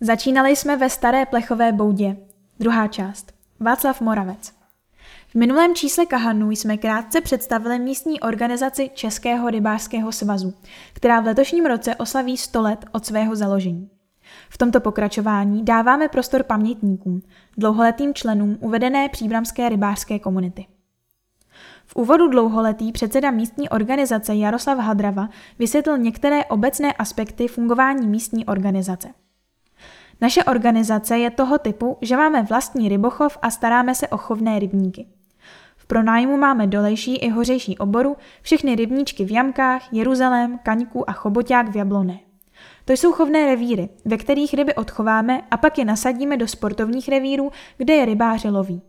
Začínali jsme ve staré plechové boudě. Druhá část. Václav Moravec. V minulém čísle Kahanu jsme krátce představili místní organizaci Českého rybářského svazu, která v letošním roce oslaví 100 let od svého založení. V tomto pokračování dáváme prostor pamětníkům, dlouholetým členům uvedené příbramské rybářské komunity. V úvodu dlouholetý předseda místní organizace Jaroslav Hadrava vysvětlil některé obecné aspekty fungování místní organizace. Naše organizace je toho typu, že máme vlastní rybochov a staráme se o chovné rybníky. V pronájmu máme dolejší i hořejší oboru, všechny rybníčky v Jamkách, Jeruzalém, Kaňku a Choboťák v Jabloné. To jsou chovné revíry, ve kterých ryby odchováme a pak je nasadíme do sportovních revírů, kde je rybáři loví.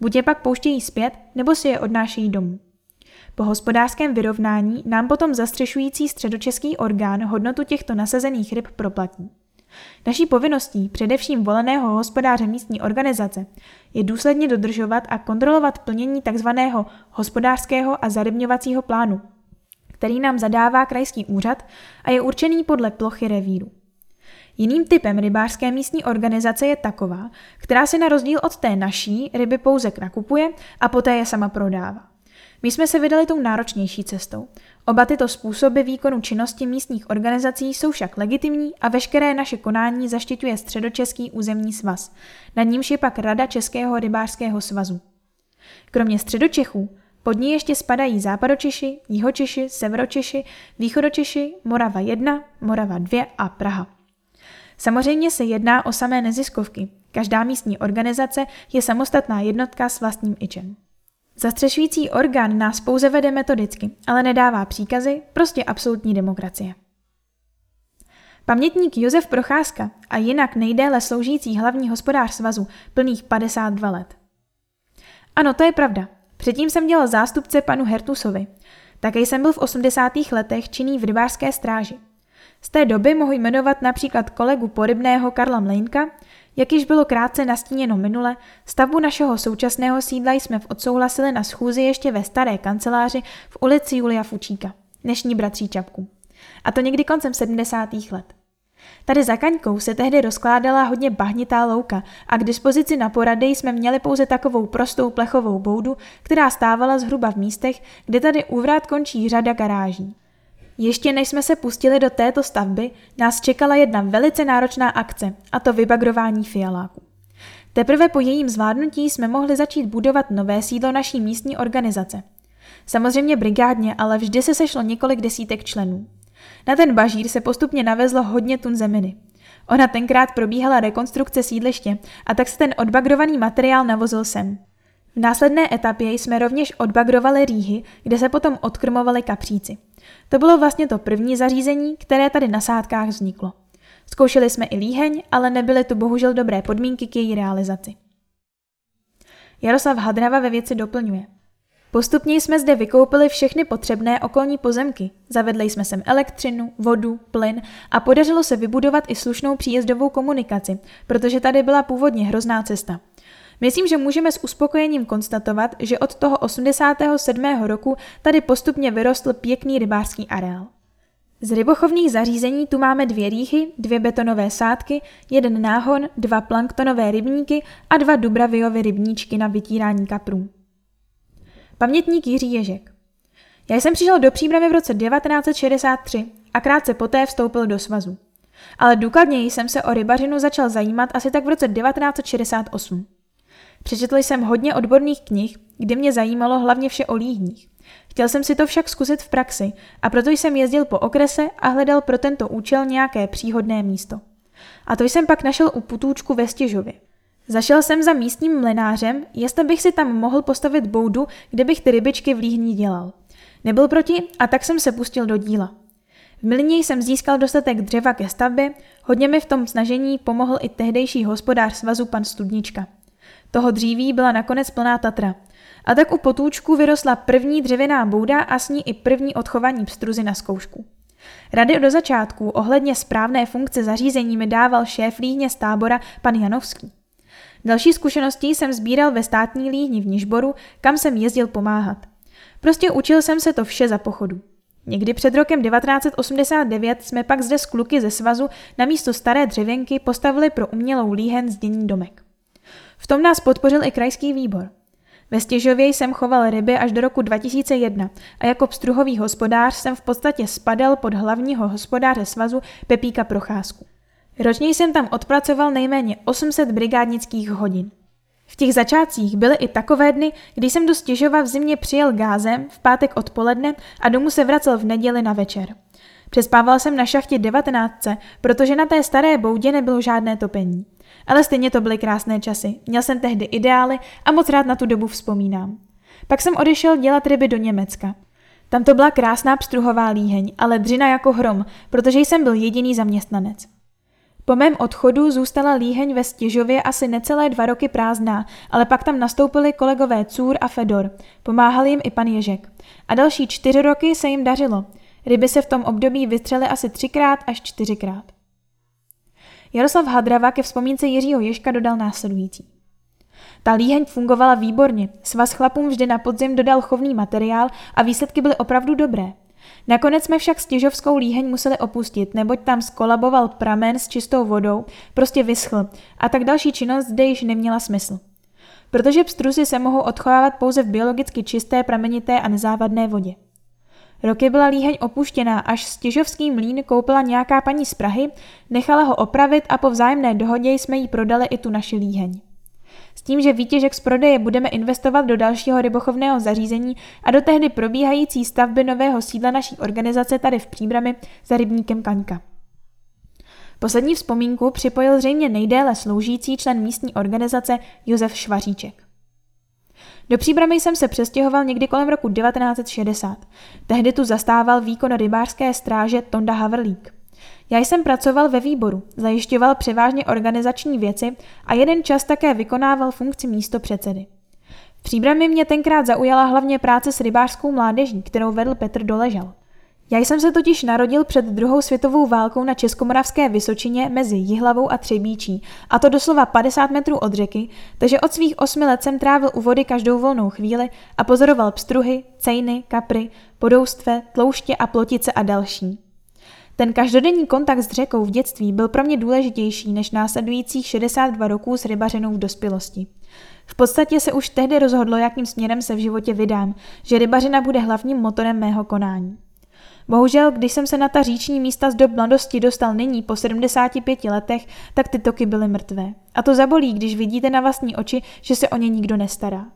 Buď je pak pouštějí zpět, nebo si je odnášejí domů. Po hospodářském vyrovnání nám potom zastřešující středočeský orgán hodnotu těchto nasazených ryb proplatí. Naší povinností, především voleného hospodáře místní organizace, je důsledně dodržovat a kontrolovat plnění tzv. hospodářského a zarybňovacího plánu, který nám zadává krajský úřad a je určený podle plochy revíru. Jiným typem rybářské místní organizace je taková, která si na rozdíl od té naší ryby pouze nakupuje a poté je sama prodává. My jsme se vydali tou náročnější cestou. Oba tyto způsoby výkonu činnosti místních organizací jsou však legitimní a veškeré naše konání zaštiťuje Středočeský územní svaz. Nad nímž je pak Rada Českého rybářského svazu. Kromě Středočechů pod ní ještě spadají Západočeši, Jihočeši, Severočeši, Východočeši, Morava 1, Morava 2 a Praha. Samozřejmě se jedná o samé neziskovky. Každá místní organizace je samostatná jednotka s vlastním ičem. Zastřešující orgán nás pouze vede metodicky, ale nedává příkazy, prostě absolutní demokracie. Pamětník Josef Procházka a jinak nejdéle sloužící hlavní hospodář svazu plných 52 let. Ano, to je pravda. Předtím jsem dělal zástupce panu Hertusovi. Také jsem byl v 80. letech činný v rybářské stráži. Z té doby mohu jmenovat například kolegu porybného Karla Mlejnka, jak již bylo krátce nastíněno minule, stavbu našeho současného sídla jsme odsouhlasili na schůzi ještě ve staré kanceláři v ulici Julia Fučíka, dnešní bratří Čapku. A to někdy koncem 70. let. Tady za kaňkou se tehdy rozkládala hodně bahnitá louka a k dispozici na porady jsme měli pouze takovou prostou plechovou boudu, která stávala zhruba v místech, kde tady úvrat končí řada garáží. Ještě než jsme se pustili do této stavby, nás čekala jedna velice náročná akce, a to vybagrování fialáků. Teprve po jejím zvládnutí jsme mohli začít budovat nové sídlo naší místní organizace. Samozřejmě brigádně, ale vždy se sešlo několik desítek členů. Na ten bažír se postupně navezlo hodně tun zeminy. Ona tenkrát probíhala rekonstrukce sídliště a tak se ten odbagrovaný materiál navozil sem. V následné etapě jsme rovněž odbagrovali rýhy, kde se potom odkrmovali kapříci. To bylo vlastně to první zařízení, které tady na sádkách vzniklo. Zkoušeli jsme i líheň, ale nebyly tu bohužel dobré podmínky k její realizaci. Jaroslav Hadrava ve věci doplňuje. Postupně jsme zde vykoupili všechny potřebné okolní pozemky, zavedli jsme sem elektřinu, vodu, plyn a podařilo se vybudovat i slušnou příjezdovou komunikaci, protože tady byla původně hrozná cesta. Myslím, že můžeme s uspokojením konstatovat, že od toho 87. roku tady postupně vyrostl pěkný rybářský areál. Z rybochovných zařízení tu máme dvě rýchy, dvě betonové sádky, jeden náhon, dva planktonové rybníky a dva Dubraviovy rybníčky na vytírání kaprů. Pamětník Jiří Ježek Já jsem přišel do Příbramy v roce 1963 a krátce poté vstoupil do svazu. Ale důkladněji jsem se o rybařinu začal zajímat asi tak v roce 1968. Přečetl jsem hodně odborných knih, kde mě zajímalo hlavně vše o líhních. Chtěl jsem si to však zkusit v praxi a proto jsem jezdil po okrese a hledal pro tento účel nějaké příhodné místo. A to jsem pak našel u putůčku ve Stěžově. Zašel jsem za místním mlinářem, jestli bych si tam mohl postavit boudu, kde bych ty rybičky v líhní dělal. Nebyl proti a tak jsem se pustil do díla. V Milině jsem získal dostatek dřeva ke stavbě, hodně mi v tom snažení pomohl i tehdejší hospodář svazu pan Studnička. Toho dříví byla nakonec plná Tatra. A tak u potůčku vyrostla první dřevěná bouda a s ní i první odchovaní pstruzy na zkoušku. Rady do začátku ohledně správné funkce zařízení mi dával šéf líhně z tábora pan Janovský. Další zkušenosti jsem sbíral ve státní líhni v Nižboru, kam jsem jezdil pomáhat. Prostě učil jsem se to vše za pochodu. Někdy před rokem 1989 jsme pak zde z kluky ze svazu na místo staré dřevěnky postavili pro umělou líhen zdění domek. V tom nás podpořil i krajský výbor. Ve Stěžově jsem choval ryby až do roku 2001 a jako pstruhový hospodář jsem v podstatě spadal pod hlavního hospodáře svazu Pepíka Procházku. Ročně jsem tam odpracoval nejméně 800 brigádnických hodin. V těch začátcích byly i takové dny, kdy jsem do Stěžova v zimě přijel gázem v pátek odpoledne a domů se vracel v neděli na večer. Přespával jsem na šachtě 19, protože na té staré boudě nebylo žádné topení. Ale stejně to byly krásné časy. Měl jsem tehdy ideály a moc rád na tu dobu vzpomínám. Pak jsem odešel dělat ryby do Německa. Tam to byla krásná pstruhová líheň, ale dřina jako hrom, protože jsem byl jediný zaměstnanec. Po mém odchodu zůstala líheň ve Stěžově asi necelé dva roky prázdná, ale pak tam nastoupili kolegové Cůr a Fedor. Pomáhal jim i pan Ježek. A další čtyři roky se jim dařilo. Ryby se v tom období vystřely asi třikrát až čtyřikrát. Jaroslav Hadrava ke vzpomínce Jiřího Ježka dodal následující. Ta líheň fungovala výborně, svaz chlapům vždy na podzim dodal chovný materiál a výsledky byly opravdu dobré. Nakonec jsme však stěžovskou líheň museli opustit, neboť tam skolaboval pramen s čistou vodou, prostě vyschl a tak další činnost zde již neměla smysl. Protože pstrusy se mohou odchovávat pouze v biologicky čisté, pramenité a nezávadné vodě. Roky byla líheň opuštěná, až stěžovský mlín koupila nějaká paní z Prahy, nechala ho opravit a po vzájemné dohodě jsme jí prodali i tu naši líheň. S tím, že výtěžek z prodeje budeme investovat do dalšího rybochovného zařízení a do tehdy probíhající stavby nového sídla naší organizace tady v Příbrami za rybníkem Kaňka. Poslední vzpomínku připojil zřejmě nejdéle sloužící člen místní organizace Josef Švaříček. Do Příbramy jsem se přestěhoval někdy kolem roku 1960. Tehdy tu zastával výkon rybářské stráže Tonda Haverlík. Já jsem pracoval ve výboru, zajišťoval převážně organizační věci a jeden čas také vykonával funkci místo předsedy. V Příbrami mě tenkrát zaujala hlavně práce s rybářskou mládeží, kterou vedl Petr Doležal. Já jsem se totiž narodil před druhou světovou válkou na Českomoravské Vysočině mezi Jihlavou a Třebíčí, a to doslova 50 metrů od řeky, takže od svých osmi let jsem trávil u vody každou volnou chvíli a pozoroval pstruhy, cejny, kapry, podoustve, tlouště a plotice a další. Ten každodenní kontakt s řekou v dětství byl pro mě důležitější než následujících 62 roků s rybařenou v dospělosti. V podstatě se už tehdy rozhodlo, jakým směrem se v životě vydám, že rybařina bude hlavním motorem mého konání. Bohužel, když jsem se na ta říční místa z dob mladosti dostal nyní po 75 letech, tak ty toky byly mrtvé. A to zabolí, když vidíte na vlastní oči, že se o ně nikdo nestará.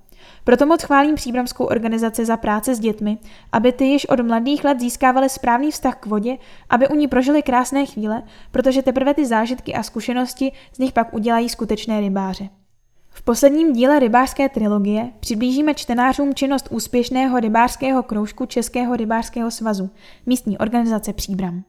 Proto moc chválím příbramskou organizaci za práce s dětmi, aby ty již od mladých let získávaly správný vztah k vodě, aby u ní prožili krásné chvíle, protože teprve ty zážitky a zkušenosti z nich pak udělají skutečné rybáře. V posledním díle rybářské trilogie přiblížíme čtenářům činnost úspěšného rybářského kroužku Českého rybářského svazu, místní organizace Příbram.